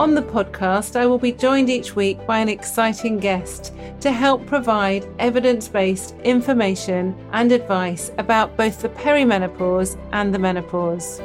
On the podcast, I will be joined each week by an exciting guest to help provide evidence based information and advice about both the perimenopause and the menopause.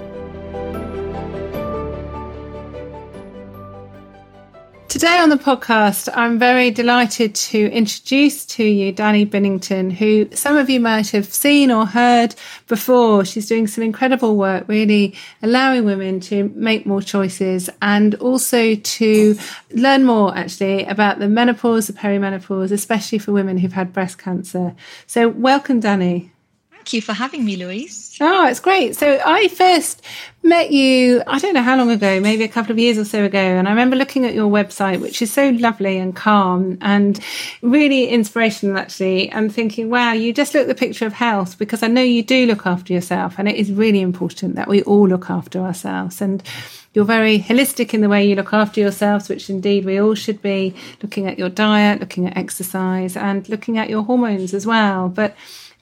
Today on the podcast, I'm very delighted to introduce to you Dani Binnington, who some of you might have seen or heard before. She's doing some incredible work, really allowing women to make more choices and also to learn more actually about the menopause, the perimenopause, especially for women who've had breast cancer. So welcome, Dani. Thank you for having me, Louise. Oh, it's great. So I first met you, I don't know how long ago, maybe a couple of years or so ago. And I remember looking at your website, which is so lovely and calm and really inspirational, actually, and thinking, wow, you just look the picture of health because I know you do look after yourself. And it is really important that we all look after ourselves. And you're very holistic in the way you look after yourselves, which indeed we all should be looking at your diet, looking at exercise, and looking at your hormones as well. But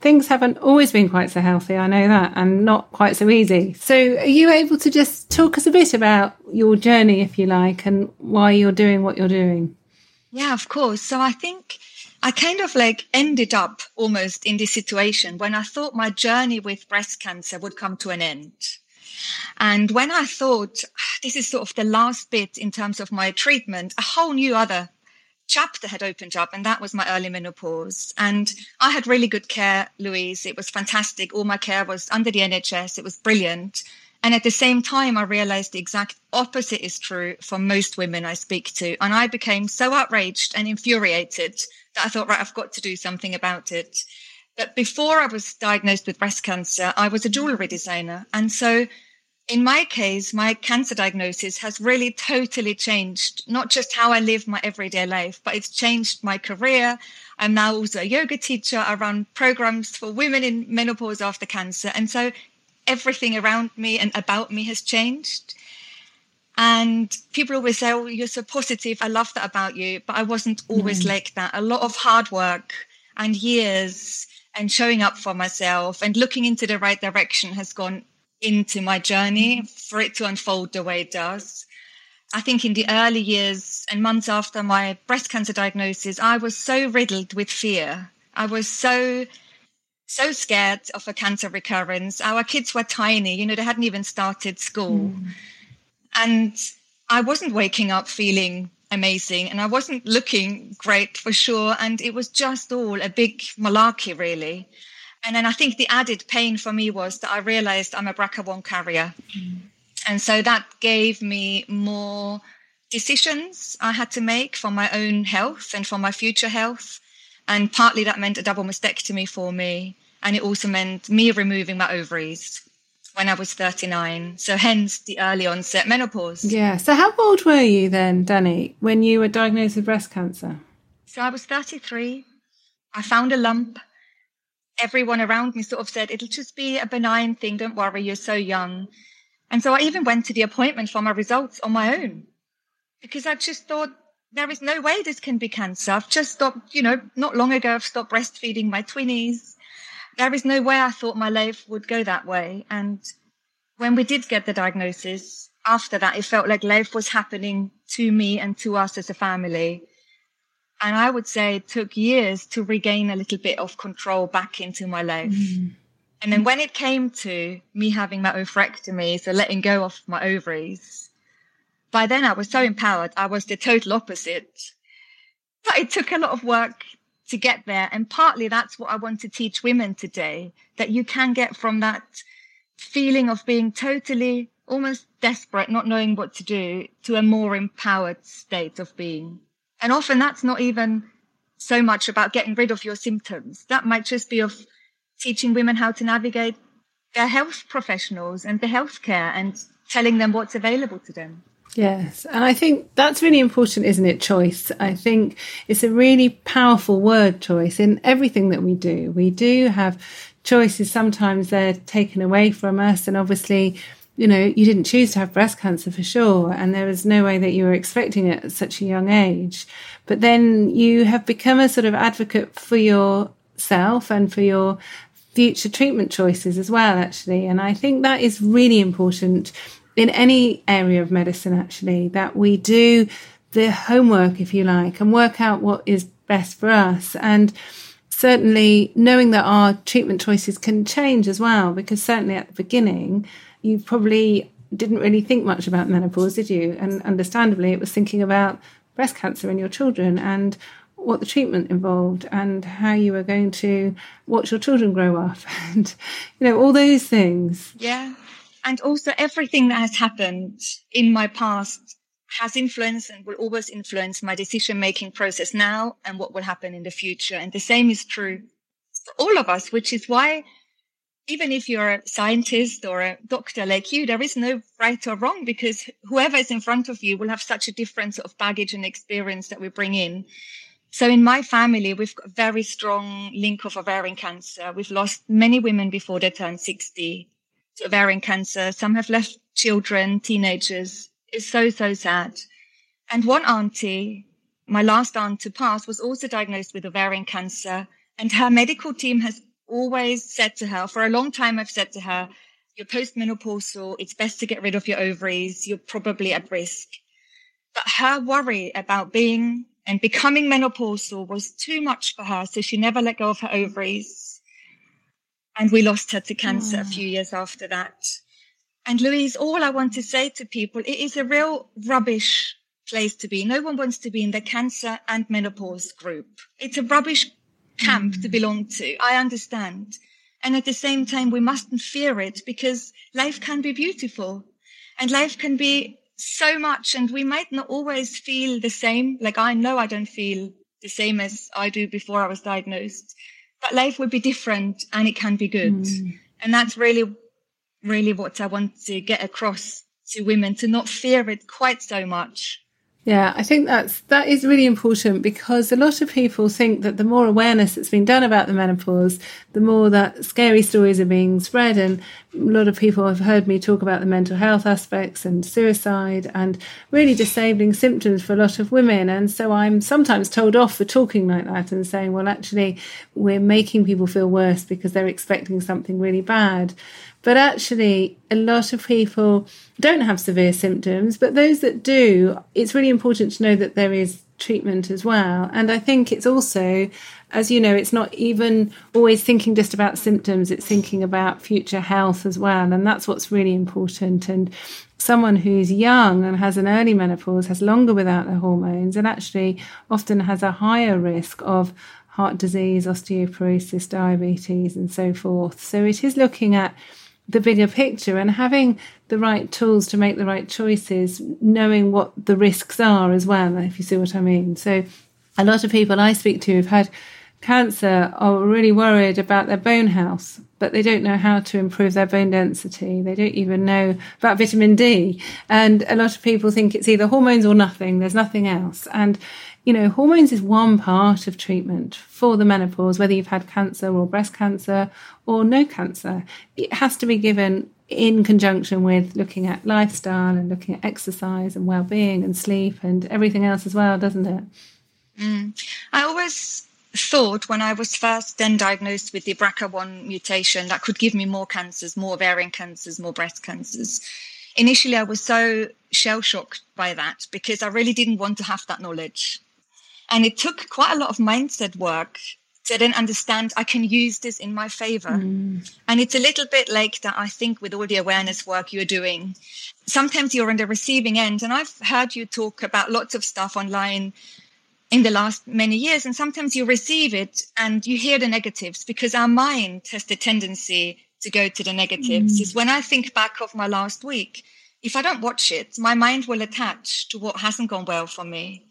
things haven't always been quite so healthy. I know that, and not quite so easy. So, are you able to just talk us a bit about your journey, if you like, and why you're doing what you're doing? Yeah, of course. So, I think I kind of like ended up almost in this situation when I thought my journey with breast cancer would come to an end. And when I thought ah, this is sort of the last bit in terms of my treatment, a whole new other chapter had opened up, and that was my early menopause. And I had really good care, Louise. It was fantastic. All my care was under the NHS. It was brilliant. And at the same time, I realized the exact opposite is true for most women I speak to. And I became so outraged and infuriated that I thought, right, I've got to do something about it. But before I was diagnosed with breast cancer, I was a jewelry designer. And so in my case, my cancer diagnosis has really totally changed not just how I live my everyday life, but it's changed my career. I'm now also a yoga teacher. I run programs for women in menopause after cancer. And so everything around me and about me has changed. And people always say, Oh, you're so positive. I love that about you. But I wasn't always mm. like that. A lot of hard work and years and showing up for myself and looking into the right direction has gone into my journey for it to unfold the way it does. I think in the early years and months after my breast cancer diagnosis, I was so riddled with fear. I was so, so scared of a cancer recurrence. Our kids were tiny, you know, they hadn't even started school. Mm. And I wasn't waking up feeling amazing and I wasn't looking great for sure. And it was just all a big malarkey, really. And then I think the added pain for me was that I realized I'm a BRCA1 carrier. Mm. And so that gave me more decisions I had to make for my own health and for my future health. And partly that meant a double mastectomy for me. And it also meant me removing my ovaries when I was 39. So hence the early onset menopause. Yeah. So how old were you then, Dani, when you were diagnosed with breast cancer? So I was 33. I found a lump everyone around me sort of said, it'll just be a benign thing. Don't worry. You're so young. And so I even went to the appointment for my results on my own because I just thought there is no way this can be cancer. I've just stopped, you know, not long ago, I've stopped breastfeeding my twinnies. There is no way I thought my life would go that way. And when we did get the diagnosis, after that, it felt like life was happening to me and to us as a family. And I would say it took years to regain a little bit of control back into my life. Mm. And then when it came to me having my oophorectomy, so letting go of my ovaries, by then I was so empowered. I was the total opposite. But it took a lot of work to get there. And partly that's what I want to teach women today that you can get from that feeling of being totally almost desperate, not knowing what to do, to a more empowered state of being. And often that's not even so much about getting rid of your symptoms. That might just be of teaching women how to navigate their health professionals and the healthcare and telling them what's available to them. Yes. And I think that's really important, isn't it? Choice. I think it's a really powerful word, choice, in everything that we do. We do have choices. Sometimes they're taken away from us. And obviously, you know, you didn't choose to have breast cancer for sure. And there was no way that you were expecting it at such a young age. But then you have become a sort of advocate for yourself and for your future treatment choices as well, actually. And I think that is really important in any area of medicine, actually, that we do the homework, if you like, and work out what is best for us. And certainly knowing that our treatment choices can change as well, because certainly at the beginning, you probably didn't really think much about menopause, did you? And understandably, it was thinking about breast cancer in your children and what the treatment involved and how you were going to watch your children grow up and you know all those things. Yeah. And also everything that has happened in my past has influenced and will always influence my decision making process now and what will happen in the future. And the same is true for all of us which is why even if you're a scientist or a doctor like you, there is no right or wrong because whoever is in front of you will have such a different sort of baggage and experience that we bring in. So in my family, we've got a very strong link of ovarian cancer. We've lost many women before they turn 60 to ovarian cancer. Some have left children, teenagers. It's so, so sad. And one auntie, my last aunt to pass, was also diagnosed with ovarian cancer. And her medical team has always said to her, for a long time, I've said to her, you're postmenopausal. It's best to get rid of your ovaries. You're probably at risk. But her worry about being and becoming menopausal was too much for her. So she never let go of her ovaries. And we lost her to cancer oh. a ah. few years after that. And Louise, all I want to say to people, it is a real rubbish place to be. No one wants to be in the cancer and menopause group. It's a rubbish camp to belong to. I understand. And at the same time, we mustn't fear it because life can be beautiful and life can be so much. And we might not always feel the same. Like I know I don't feel the same as I do before I was diagnosed, but life would be different and it can be good. Mm. And that's really, really what I want to get across to women to not fear it quite so much yeah, I think that's that is really important because a lot of people think that the more awareness that's been done about the menopause, the more that scary stories are being spread, and a lot of people have heard me talk about the mental health aspects and suicide and really disabling symptoms for a lot of women. And so I'm sometimes told off for talking like that and saying, well, actually, we're making people feel worse because they're expecting something really bad. But actually, a lot of people don't have severe symptoms, but those that do, it's really important to know that there is treatment as well. And I think it's also, as you know, it's not even always thinking just about symptoms, it's thinking about future health as well. And that's what's really important. And someone who's young and has an early menopause has longer without their hormones and actually often has a higher risk of heart disease, osteoporosis, diabetes, and so forth. So it is looking at the bigger picture and having the right tools to make the right choices, knowing what the risks are as well, if you see what I mean. So, a lot of people I speak to who've had cancer are really worried about their bone health, but they don't know how to improve their bone density. They don't even know about vitamin D. And a lot of people think it's either hormones or nothing. There's nothing else. And you know, hormones is one part of treatment for the menopause, whether you've had cancer or breast cancer or no cancer. It has to be given in conjunction with looking at lifestyle and looking at exercise and well-being and sleep and everything else as well, doesn't it? Mm. I always thought when I was first then diagnosed with the BRCA1 mutation that could give me more cancers, more ovarian cancers, more breast cancers. Initially, I was so shell shocked by that because I really didn't want to have that knowledge. And it took quite a lot of mindset work to then understand I can use this in my favor. Mm. And it's a little bit like that, I think, with all the awareness work you're doing. Sometimes you're on the receiving end. And I've heard you talk about lots of stuff online in the last many years. And sometimes you receive it and you hear the negatives because our mind has the tendency to go to the negatives. Mm. Is when I think back of my last week, if I don't watch it, my mind will attach to what hasn't gone well for me.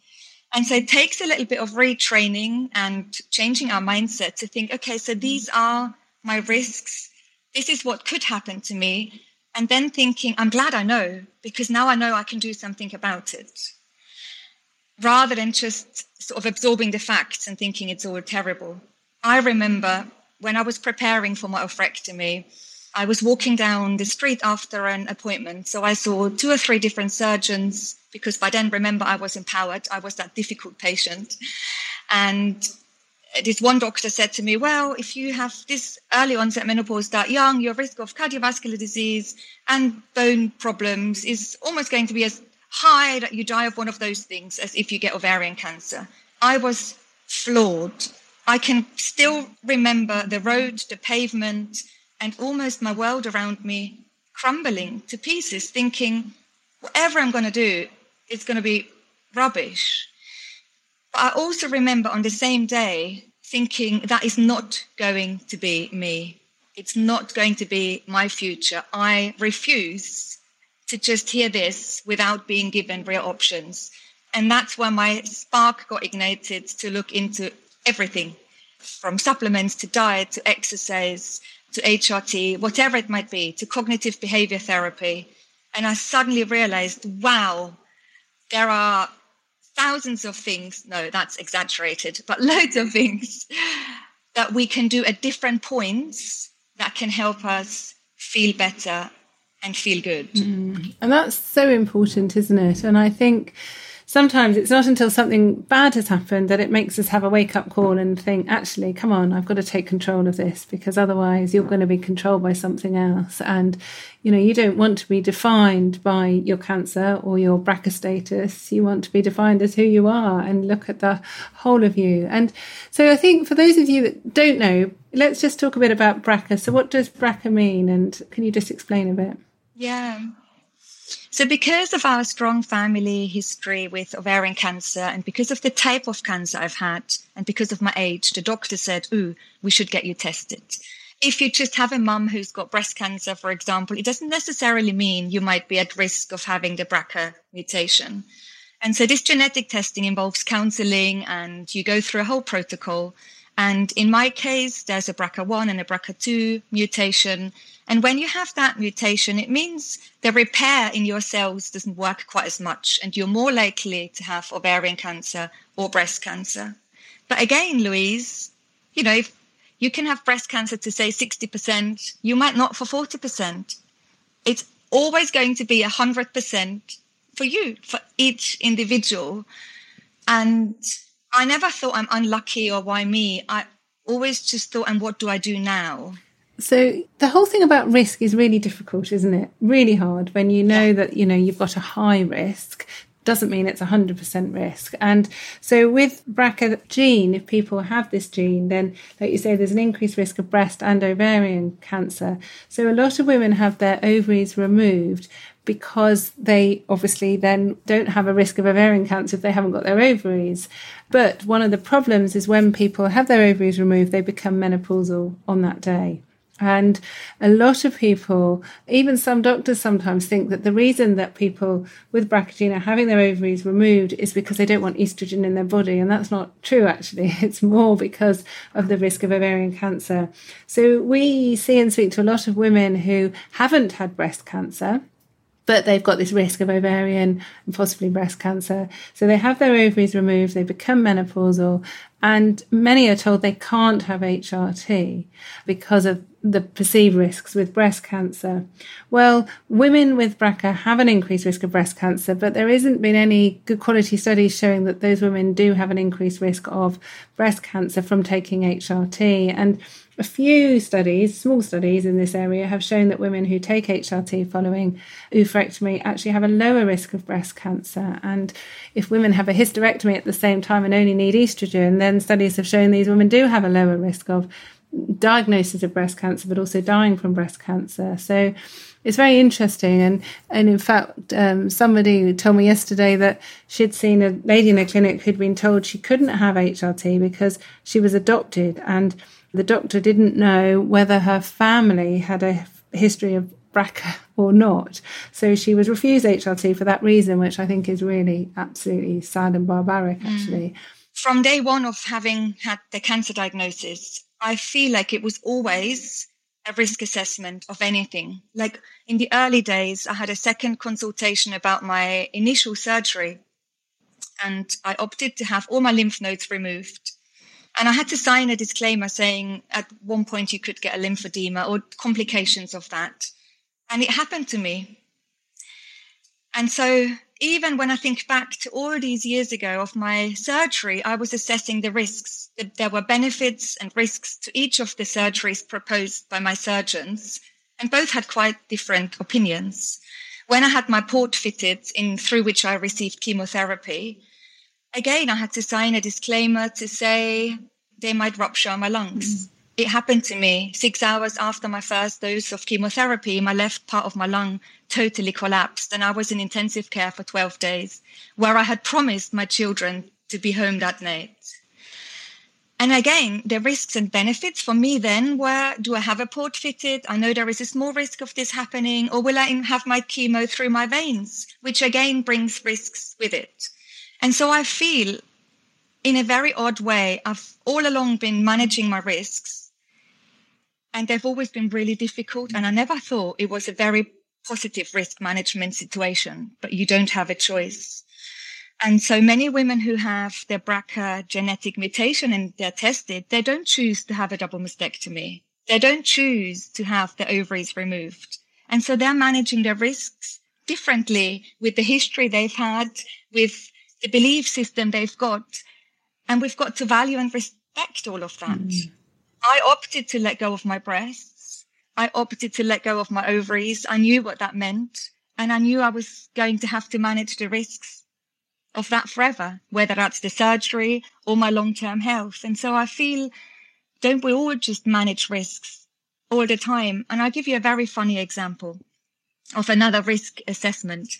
And so it takes a little bit of retraining and changing our mindset to think, okay, so these are my risks. This is what could happen to me. and then thinking, I'm glad I know because now I know I can do something about it. Rather than just sort of absorbing the facts and thinking it's all terrible. I remember when I was preparing for my oophorectomy, I was walking down the street after an appointment. So I saw two or three different surgeons because by then, remember, I was empowered. I was that difficult patient. And this one doctor said to me, Well, if you have this early onset menopause that young, your risk of cardiovascular disease and bone problems is almost going to be as high that you die of one of those things as if you get ovarian cancer. I was floored. I can still remember the road, the pavement, and almost my world around me crumbling to pieces, thinking, whatever I'm going to do is going to be rubbish. But I also remember on the same day thinking that is not going to be me. It's not going to be my future. I refuse to just hear this without being given real options. And that's when my spark got ignited to look into everything from supplements to diet to exercise to HRT, whatever it might be, to cognitive behavior therapy. And I suddenly realized, wow, there are thousands of things. No, that's exaggerated, but loads of things that we can do at different points that can help us feel better and feel good. Mm. And that's so important, isn't it? And I think sometimes it's not until something bad has happened that it makes us have a wake up call and think, actually, come on, I've got to take control of this because otherwise you're going to be controlled by something else. And, you know, you don't want to be defined by your cancer or your BRCA status. You want to be defined as who you are and look at the whole of you. And so I think for those of you that don't know, let's just talk a bit about BRCA. So, what does BRCA mean? And can you just explain a bit? Yeah. So, because of our strong family history with ovarian cancer, and because of the type of cancer I've had, and because of my age, the doctor said, Ooh, we should get you tested. If you just have a mum who's got breast cancer, for example, it doesn't necessarily mean you might be at risk of having the BRCA mutation. And so, this genetic testing involves counseling, and you go through a whole protocol. And in my case, there's a BRCA1 and a BRCA2 mutation. And when you have that mutation, it means the repair in your cells doesn't work quite as much, and you're more likely to have ovarian cancer or breast cancer. But again, Louise, you know, if you can have breast cancer to say 60%, you might not for 40%. It's always going to be 100% for you, for each individual. And I never thought I'm unlucky or why me. I always just thought, and what do I do now? So the whole thing about risk is really difficult, isn't it? Really hard when you know that, you know, you've got a high risk doesn't mean it's 100% risk. And so with BRCA gene, if people have this gene, then like you say, there's an increased risk of breast and ovarian cancer. So a lot of women have their ovaries removed because they obviously then don't have a risk of ovarian cancer if they haven't got their ovaries. But one of the problems is when people have their ovaries removed, they become menopausal on that day. And a lot of people, even some doctors sometimes think that the reason that people with BRCA are having their ovaries removed is because they don't want estrogen in their body. And that's not true, actually. It's more because of the risk of ovarian cancer. So we see and speak to a lot of women who haven't had breast cancer but they've got this risk of ovarian and possibly breast cancer. So they have their ovaries removed, they become menopausal, and many are told they can't have HRT because of the perceived risks with breast cancer. Well, women with BRCA have an increased risk of breast cancer, but there isn't been any good quality studies showing that those women do have an increased risk of breast cancer from taking HRT. And a few studies, small studies in this area, have shown that women who take HRT following oophorectomy actually have a lower risk of breast cancer. And if women have a hysterectomy at the same time and only need estrogen, then studies have shown these women do have a lower risk of diagnosis of breast cancer, but also dying from breast cancer. So it's very interesting. And, and in fact, um, somebody told me yesterday that she'd seen a lady in a clinic who'd been told she couldn't have HRT because she was adopted and the doctor didn't know whether her family had a history of BRCA or not. So she was refused HRT for that reason, which I think is really absolutely sad and barbaric, mm. actually. Mm. From day one of having had the cancer diagnosis, I feel like it was always a risk assessment of anything. Like in the early days, I had a second consultation about my initial surgery and I opted to have all my lymph nodes removed. And I had to sign a disclaimer saying at one point you could get a lymphedema or complications of that. And it happened to me. And so even when I think back to all these years ago of my surgery, I was assessing the risks. That there were benefits and risks to each of the surgeries proposed by my surgeons, and both had quite different opinions. When I had my port fitted in through which I received chemotherapy, again, I had to sign a disclaimer to say they might rupture my lungs. Mm. It happened to me six hours after my first dose of chemotherapy. My left part of my lung totally collapsed, and I was in intensive care for 12 days, where I had promised my children to be home that night. And again, the risks and benefits for me then were do I have a port fitted? I know there is a small risk of this happening, or will I have my chemo through my veins, which again brings risks with it. And so I feel in a very odd way, I've all along been managing my risks and they've always been really difficult. And I never thought it was a very positive risk management situation, but you don't have a choice. And so many women who have their BRCA genetic mutation and they're tested, they don't choose to have a double mastectomy. They don't choose to have their ovaries removed. And so they're managing their risks differently with the history they've had, with the belief system they've got. And we've got to value and respect all of that. Mm. I opted to let go of my breasts. I opted to let go of my ovaries. I knew what that meant. And I knew I was going to have to manage the risks of that forever, whether that's the surgery or my long term health. And so I feel, don't we all just manage risks all the time? And I'll give you a very funny example of another risk assessment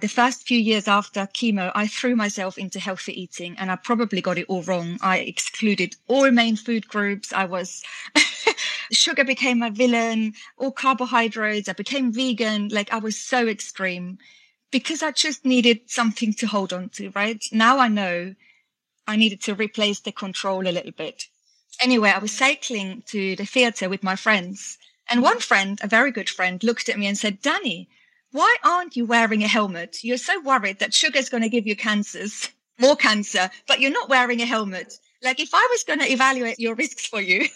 the first few years after chemo, I threw myself into healthy eating and I probably got it all wrong. I excluded all main food groups. I was, sugar became my villain, all carbohydrates. I became vegan. Like I was so extreme because I just needed something to hold on to, right? Now I know I needed to replace the control a little bit. Anyway, I was cycling to the theater with my friends and one friend, a very good friend, looked at me and said, Dani, why aren't you wearing a helmet? You're so worried that sugar is going to give you cancers, more cancer, but you're not wearing a helmet. Like if I was going to evaluate your risks for you,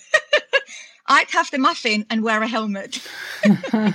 I'd have the muffin and wear a helmet. and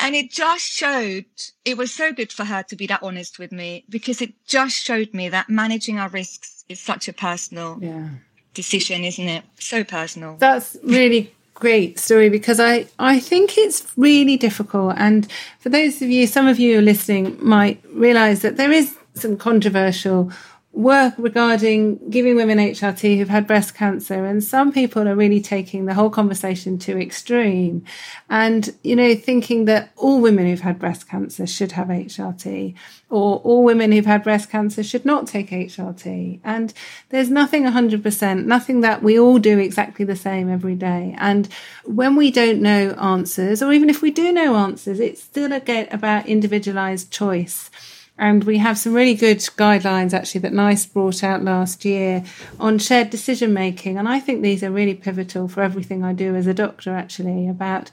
it just showed, it was so good for her to be that honest with me because it just showed me that managing our risks is such a personal yeah. decision, isn't it? So personal. That's really great story because I, I think it's really difficult. And for those of you, some of you listening might realize that there is some controversial work regarding giving women HRT who've had breast cancer. And some people are really taking the whole conversation to extreme and, you know, thinking that all women who've had breast cancer should have HRT or all women who've had breast cancer should not take HRT. And there's nothing 100%, nothing that we all do exactly the same every day. And when we don't know answers, or even if we do know answers, it's still again about individualized choice. And we have some really good guidelines actually that NICE brought out last year on shared decision making. And I think these are really pivotal for everything I do as a doctor actually about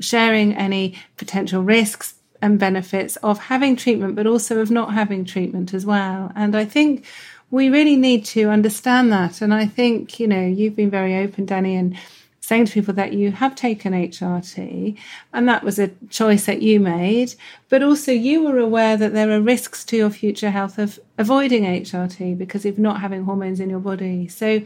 sharing any potential risks and benefits of having treatment, but also of not having treatment as well. And I think we really need to understand that. And I think, you know, you've been very open, Dani, and saying to people that you have taken HRT and that was a choice that you made, but also you were aware that there are risks to your future health of avoiding HRT because of not having hormones in your body. So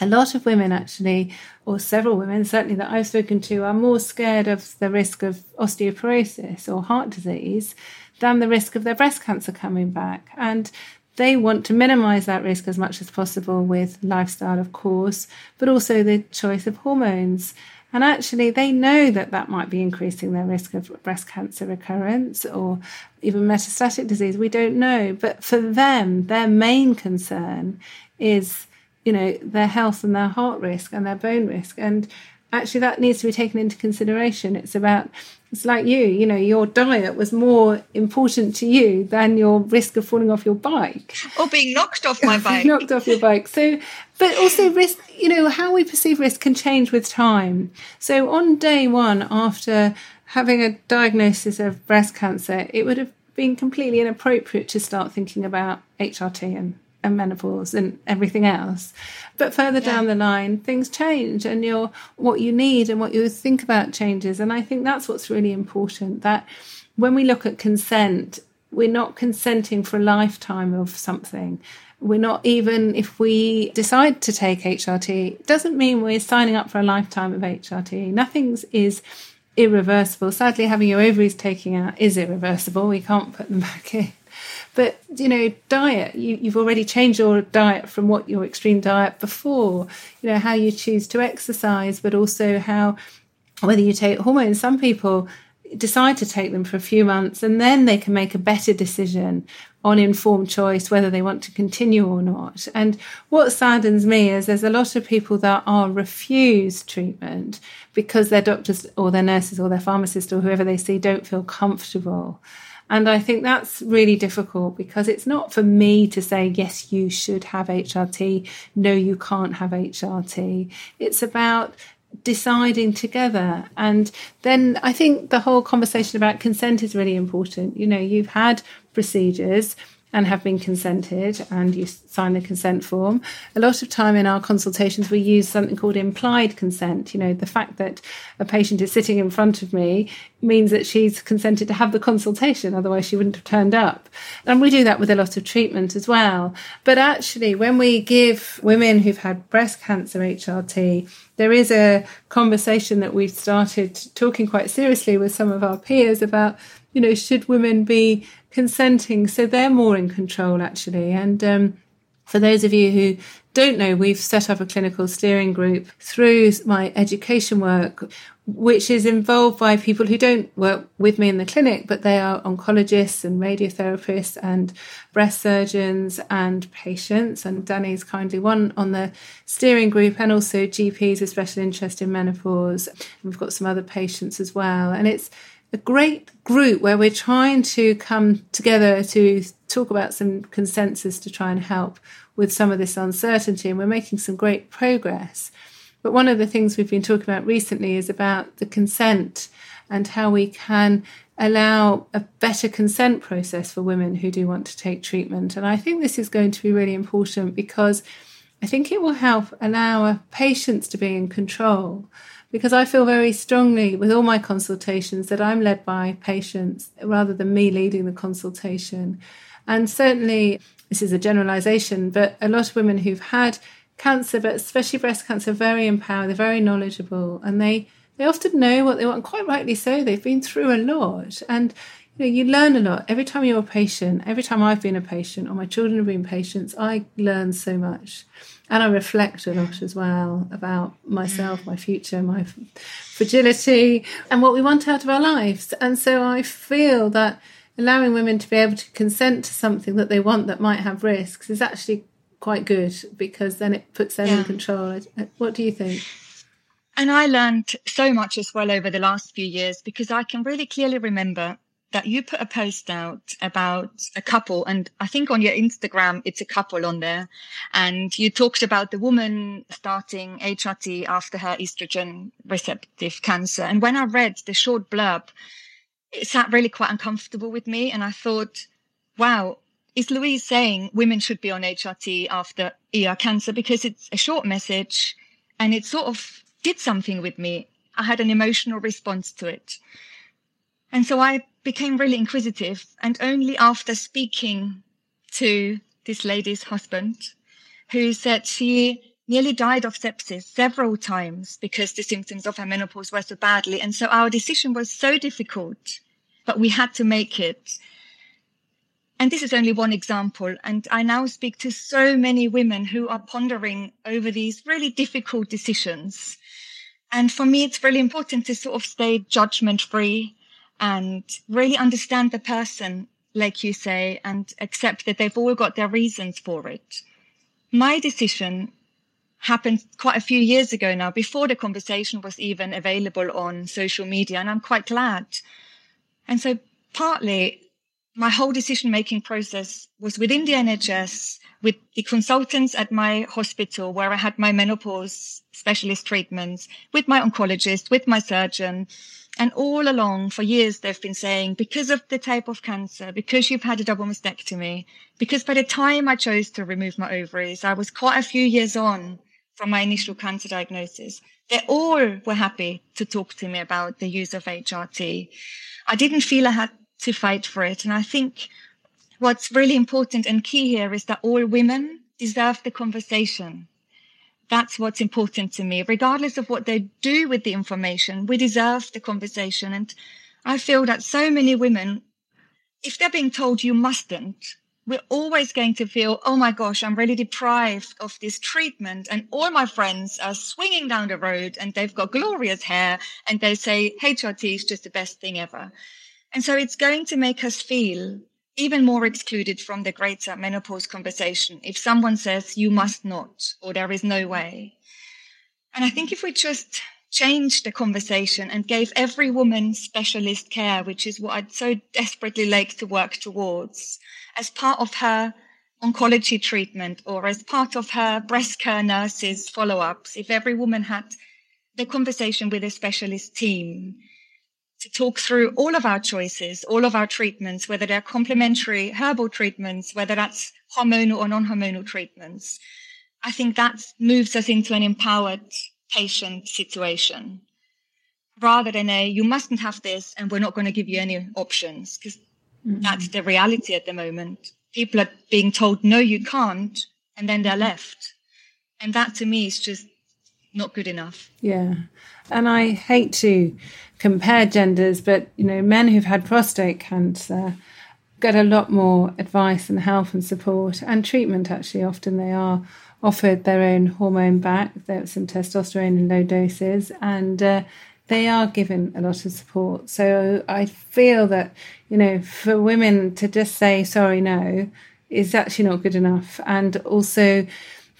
a lot of women actually, or several women certainly that I've spoken to, are more scared of the risk of osteoporosis or heart disease than the risk of their breast cancer coming back. And they want to minimize that risk as much as possible with lifestyle, of course, but also the choice of hormones. And actually, they know that that might be increasing their risk of breast cancer recurrence or even metastatic disease. We don't know. But for them, their main concern is, you know, their health and their heart risk and their bone risk. And actually that needs to be taken into consideration. It's about it's like you, you know, your diet was more important to you than your risk of falling off your bike. Or being knocked off my bike. knocked off your bike. So, but also risk, you know, how we perceive risk can change with time. So on day one after having a diagnosis of breast cancer, it would have been completely inappropriate to start thinking about HRT and and menopause and everything else. But further yeah. down the line, things change and your what you need and what you think about changes. And I think that's what's really important that when we look at consent, we're not consenting for a lifetime of something. We're not even, if we decide to take HRT, doesn't mean we're signing up for a lifetime of HRT. Nothing's is irreversible. Sadly, having your ovaries taken out is irreversible. We can't put them back in. But you know, diet, you, you've already changed your diet from what your extreme diet before, you know, how you choose to exercise, but also how whether you take hormones, some people decide to take them for a few months and then they can make a better decision on informed choice whether they want to continue or not. And what saddens me is there's a lot of people that are refused treatment because their doctors or their nurses or their pharmacist or whoever they see don't feel comfortable. And I think that's really difficult because it's not for me to say, yes, you should have HRT. No, you can't have HRT. It's about deciding together. And then I think the whole conversation about consent is really important. You know, you've had procedures and have been consented and you sign the consent form. A lot of time in our consultations, we use something called implied consent. You know, the fact that a patient is sitting in front of me means that she's consented to have the consultation, otherwise, she wouldn't have turned up. And we do that with a lot of treatment as well. But actually, when we give women who've had breast cancer HRT, there is a conversation that we've started talking quite seriously with some of our peers about you know, should women be consenting so they're more in control actually? And um, for those of you who don't know, we've set up a clinical steering group through my education work, which is involved by people who don't work with me in the clinic, but they are oncologists and radiotherapists and breast surgeons and patients. And Dani's kindly one on the steering group and also GPs with special interest in menopause. We've got some other patients as well. And it's a great group where we're trying to come together to talk about some consensus to try and help with some of this uncertainty. And we're making some great progress. But one of the things we've been talking about recently is about the consent and how we can allow a better consent process for women who do want to take treatment. And I think this is going to be really important because I think it will help allow patients to be in control because I feel very strongly with all my consultations that I'm led by patients rather than me leading the consultation. And certainly, this is a generalization, but a lot of women who've had cancer, but especially breast cancer, are very empowered, they're very knowledgeable, and they, they often know what they want, quite rightly so. They've been through a lot. And you know, you learn a lot every time you're a patient. Every time I've been a patient, or my children have been patients, I learn so much and I reflect a lot as well about myself, mm. my future, my fragility, and what we want out of our lives. And so I feel that allowing women to be able to consent to something that they want that might have risks is actually quite good because then it puts them yeah. in control. Uh, what do you think? And I learned so much as well over the last few years because I can really clearly remember that you put a post out about a couple and I think on your Instagram, it's a couple on there. And you talked about the woman starting HRT after her estrogen receptive cancer. And when I read the short blurb, it sat really quite uncomfortable with me. And I thought, wow, is Louise saying women should be on HRT after ER cancer? Because it's a short message and it sort of did something with me. I had an emotional response to it. And so I became really inquisitive. And only after speaking to this lady's husband, who said she nearly died of sepsis several times because the symptoms of her menopause were so badly. And so our decision was so difficult, but we had to make it. And this is only one example. And I now speak to so many women who are pondering over these really difficult decisions. And for me, it's really important to sort of stay judgment free and really understand the person, like you say, and accept that they've all got their reasons for it. My decision happened quite a few years ago now, before the conversation was even available on social media. And I'm quite glad. And so partly my whole decision making process was within the NHS with the consultants at my hospital where I had my menopause specialist treatments with my oncologist, with my surgeon. And all along for years, they've been saying, because of the type of cancer, because you've had a double mastectomy, because by the time I chose to remove my ovaries, I was quite a few years on from my initial cancer diagnosis. They all were happy to talk to me about the use of HRT. I didn't feel I had to fight for it. And I think what's really important and key here is that all women deserve the conversation. That's what's important to me. Regardless of what they do with the information, we deserve the conversation. And I feel that so many women, if they're being told you mustn't, we're always going to feel, oh my gosh, I'm really deprived of this treatment. And all my friends are swinging down the road and they've got glorious hair and they say HRT is just the best thing ever. And so it's going to make us feel even more excluded from the greater menopause conversation if someone says you must not or there is no way. And I think if we just changed the conversation and gave every woman specialist care, which is what I'd so desperately like to work towards, as part of her oncology treatment or as part of her breast care nurses follow ups, if every woman had the conversation with a specialist team, to talk through all of our choices, all of our treatments, whether they're complementary herbal treatments, whether that's hormonal or non-hormonal treatments. I think that moves us into an empowered patient situation rather than a, you mustn't have this and we're not going to give you any options because mm-hmm. that's the reality at the moment. People are being told, no, you can't. And then they're left. And that to me is just not good enough. Yeah. And I hate to compare genders, but you know, men who've had prostate cancer get a lot more advice and help and support and treatment actually often they are offered their own hormone back there's some testosterone in low doses and uh, they are given a lot of support so i feel that you know for women to just say sorry no is actually not good enough and also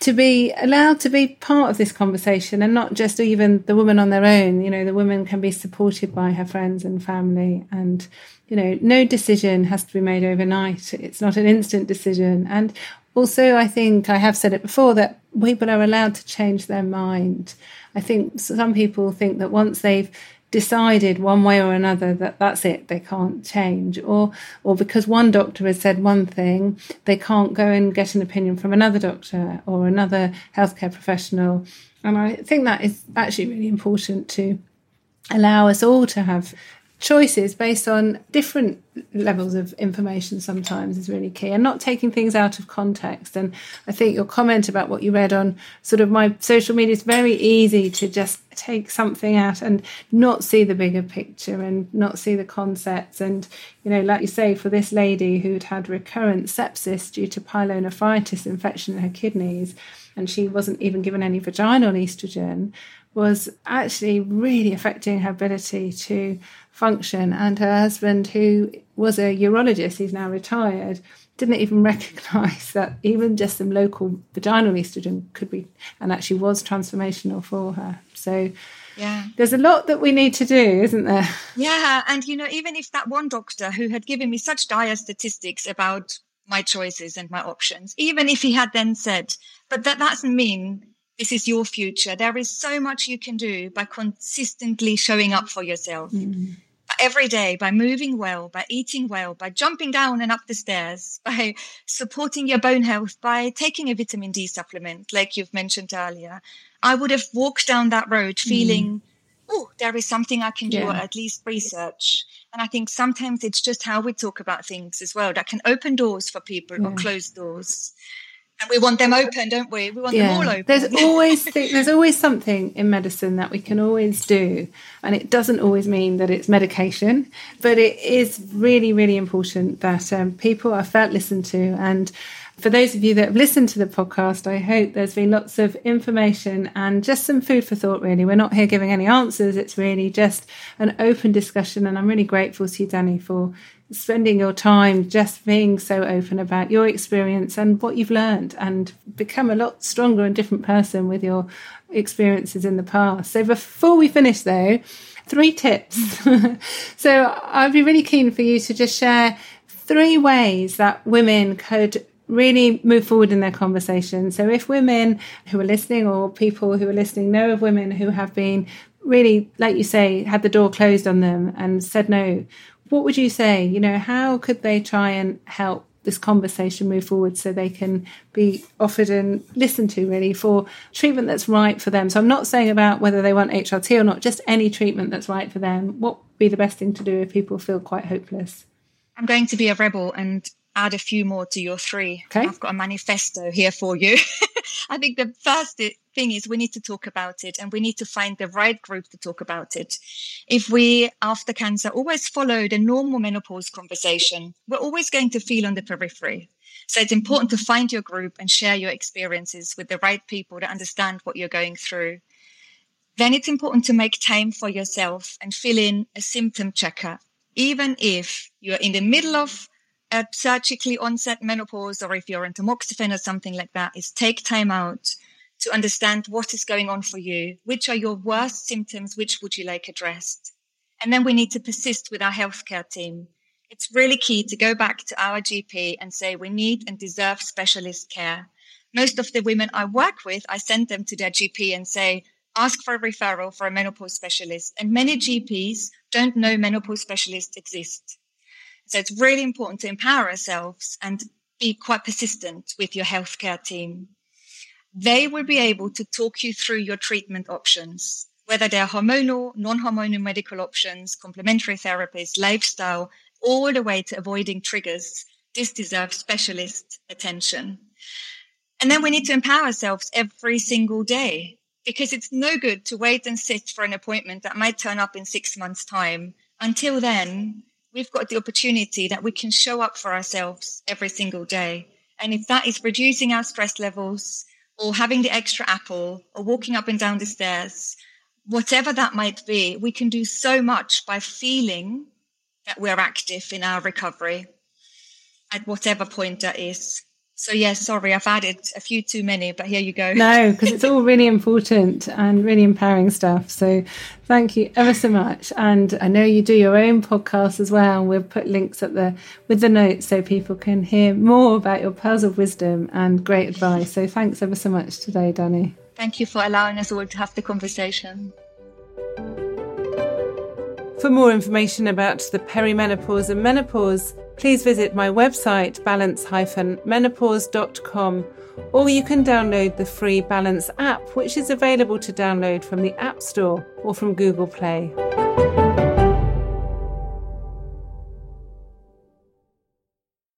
to be allowed to be part of this conversation and not just even the woman on their own. You know, the woman can be supported by her friends and family. And, you know, no decision has to be made overnight. It's not an instant decision. And also, I think I have said it before that people are allowed to change their mind. I think some people think that once they've decided one way or another that that's it they can't change. Or or because one doctor has said one thing they can't go and get an opinion from another doctor or another healthcare professional. And i think that is actually really important to allow us all to have choices based on different levels of information sometimes is really key and not taking things out of context. And i think your comment about what you read on sort of my social media is very easy to just take something out and not see the bigger picture and not see the concepts. And you know like you say for this lady who'd had recurrent sepsis due to pyelonephritis infection in her kidneys and she wasn't even given any vaginal estrogen was actually really affecting her ability to function. And her husband, who was a urologist, he's now retired, didn't even recognize that even just some local vaginal estrogen could be, and actually was transformational for her. So, yeah. There's a lot that we need to do, isn't there? Yeah. And, you know, even if that one doctor who had given me such dire statistics about my choices and my options, even if he had then said, but that doesn't mean this is your future. There is so much you can do by consistently showing up for yourself. Mm every day by moving well, by eating well, by jumping down and up the stairs, by supporting your bone health, by taking a vitamin D supplement, like you've mentioned earlier, I would have walked down that road mm. feeling, mm. oh, there is something I can do, yeah. or at least research. And I think sometimes it's just how we talk about things as well that can open doors for people yeah. or close doors and we want them open, don't we? We want yeah. them all open. There's always th- there's always something in medicine that we can always do, and it doesn't always mean that it's medication, but it is really really important that um, people are felt listened to. And for those of you that have listened to the podcast, I hope there's been lots of information and just some food for thought. Really, we're not here giving any answers. It's really just an open discussion, and I'm really grateful to you, Dani, for spending your time just being so open about your experience and what you've learned and become a lot stronger and different person with your experiences in the past. So before we finish though, three tips. so I'd be really keen for you to just share three ways that women could really move forward in their conversation. So if women who are listening or people who are listening know of women who have been really, like you say, had the door closed on them and said no, what would you say? You know, how could they try and help this conversation move forward so they can be offered and listened to really for treatment that's right for them. So I'm not saying about whether they want HRT or not, just any treatment that's right for them. What would be the best thing to do if people feel quite hopeless? I'm going to be a rebel and add a few more to your three. Okay. I've got a manifesto here for you. I think the first thing is we need to talk about it and we need to find the right group to talk about it. If we, after cancer, always follow the normal menopause conversation, we're always going to feel on the periphery. So it's important to find your group and share your experiences with the right people to understand what you're going through. Then it's important to make time for yourself and fill in a symptom checker, even if you're in the middle of a surgically onset menopause or if you're on tamoxifen or something like that is take time out to understand what is going on for you. Which are your worst symptoms? Which would you like addressed? And then we need to persist with our healthcare team. It's really key to go back to our GP and say we need and deserve specialist care. Most of the women I work with, I send them to their GP and say, ask for a referral for a menopause specialist. And many GPs don't know menopause specialists exist. So it's really important to empower ourselves and be quite persistent with your healthcare team. They will be able to talk you through your treatment options, whether they're hormonal, non-hormonal medical options, complementary therapies, lifestyle, all the way to avoiding triggers. This deserves specialist attention. And then we need to empower ourselves every single day because it's no good to wait and sit for an appointment that might turn up in six months time. Until then, we've got the opportunity that we can show up for ourselves every single day. And if that is reducing our stress levels or having the extra apple or walking up and down the stairs, whatever that might be, we can do so much by feeling that we're active in our recovery at whatever point that is. So yes, sorry, I've added a few too many, but here you go. No, because it's all really important and really empowering stuff. So thank you ever so much. And I know you do your own podcast as well. We'll put links at the with the notes so people can hear more about your pearls of wisdom and great advice. So thanks ever so much today, Dani. Thank you for allowing us all to have the conversation. For more information about the perimenopause and menopause, please visit my website balance-menopause.com or you can download the free Balance app which is available to download from the App Store or from Google Play.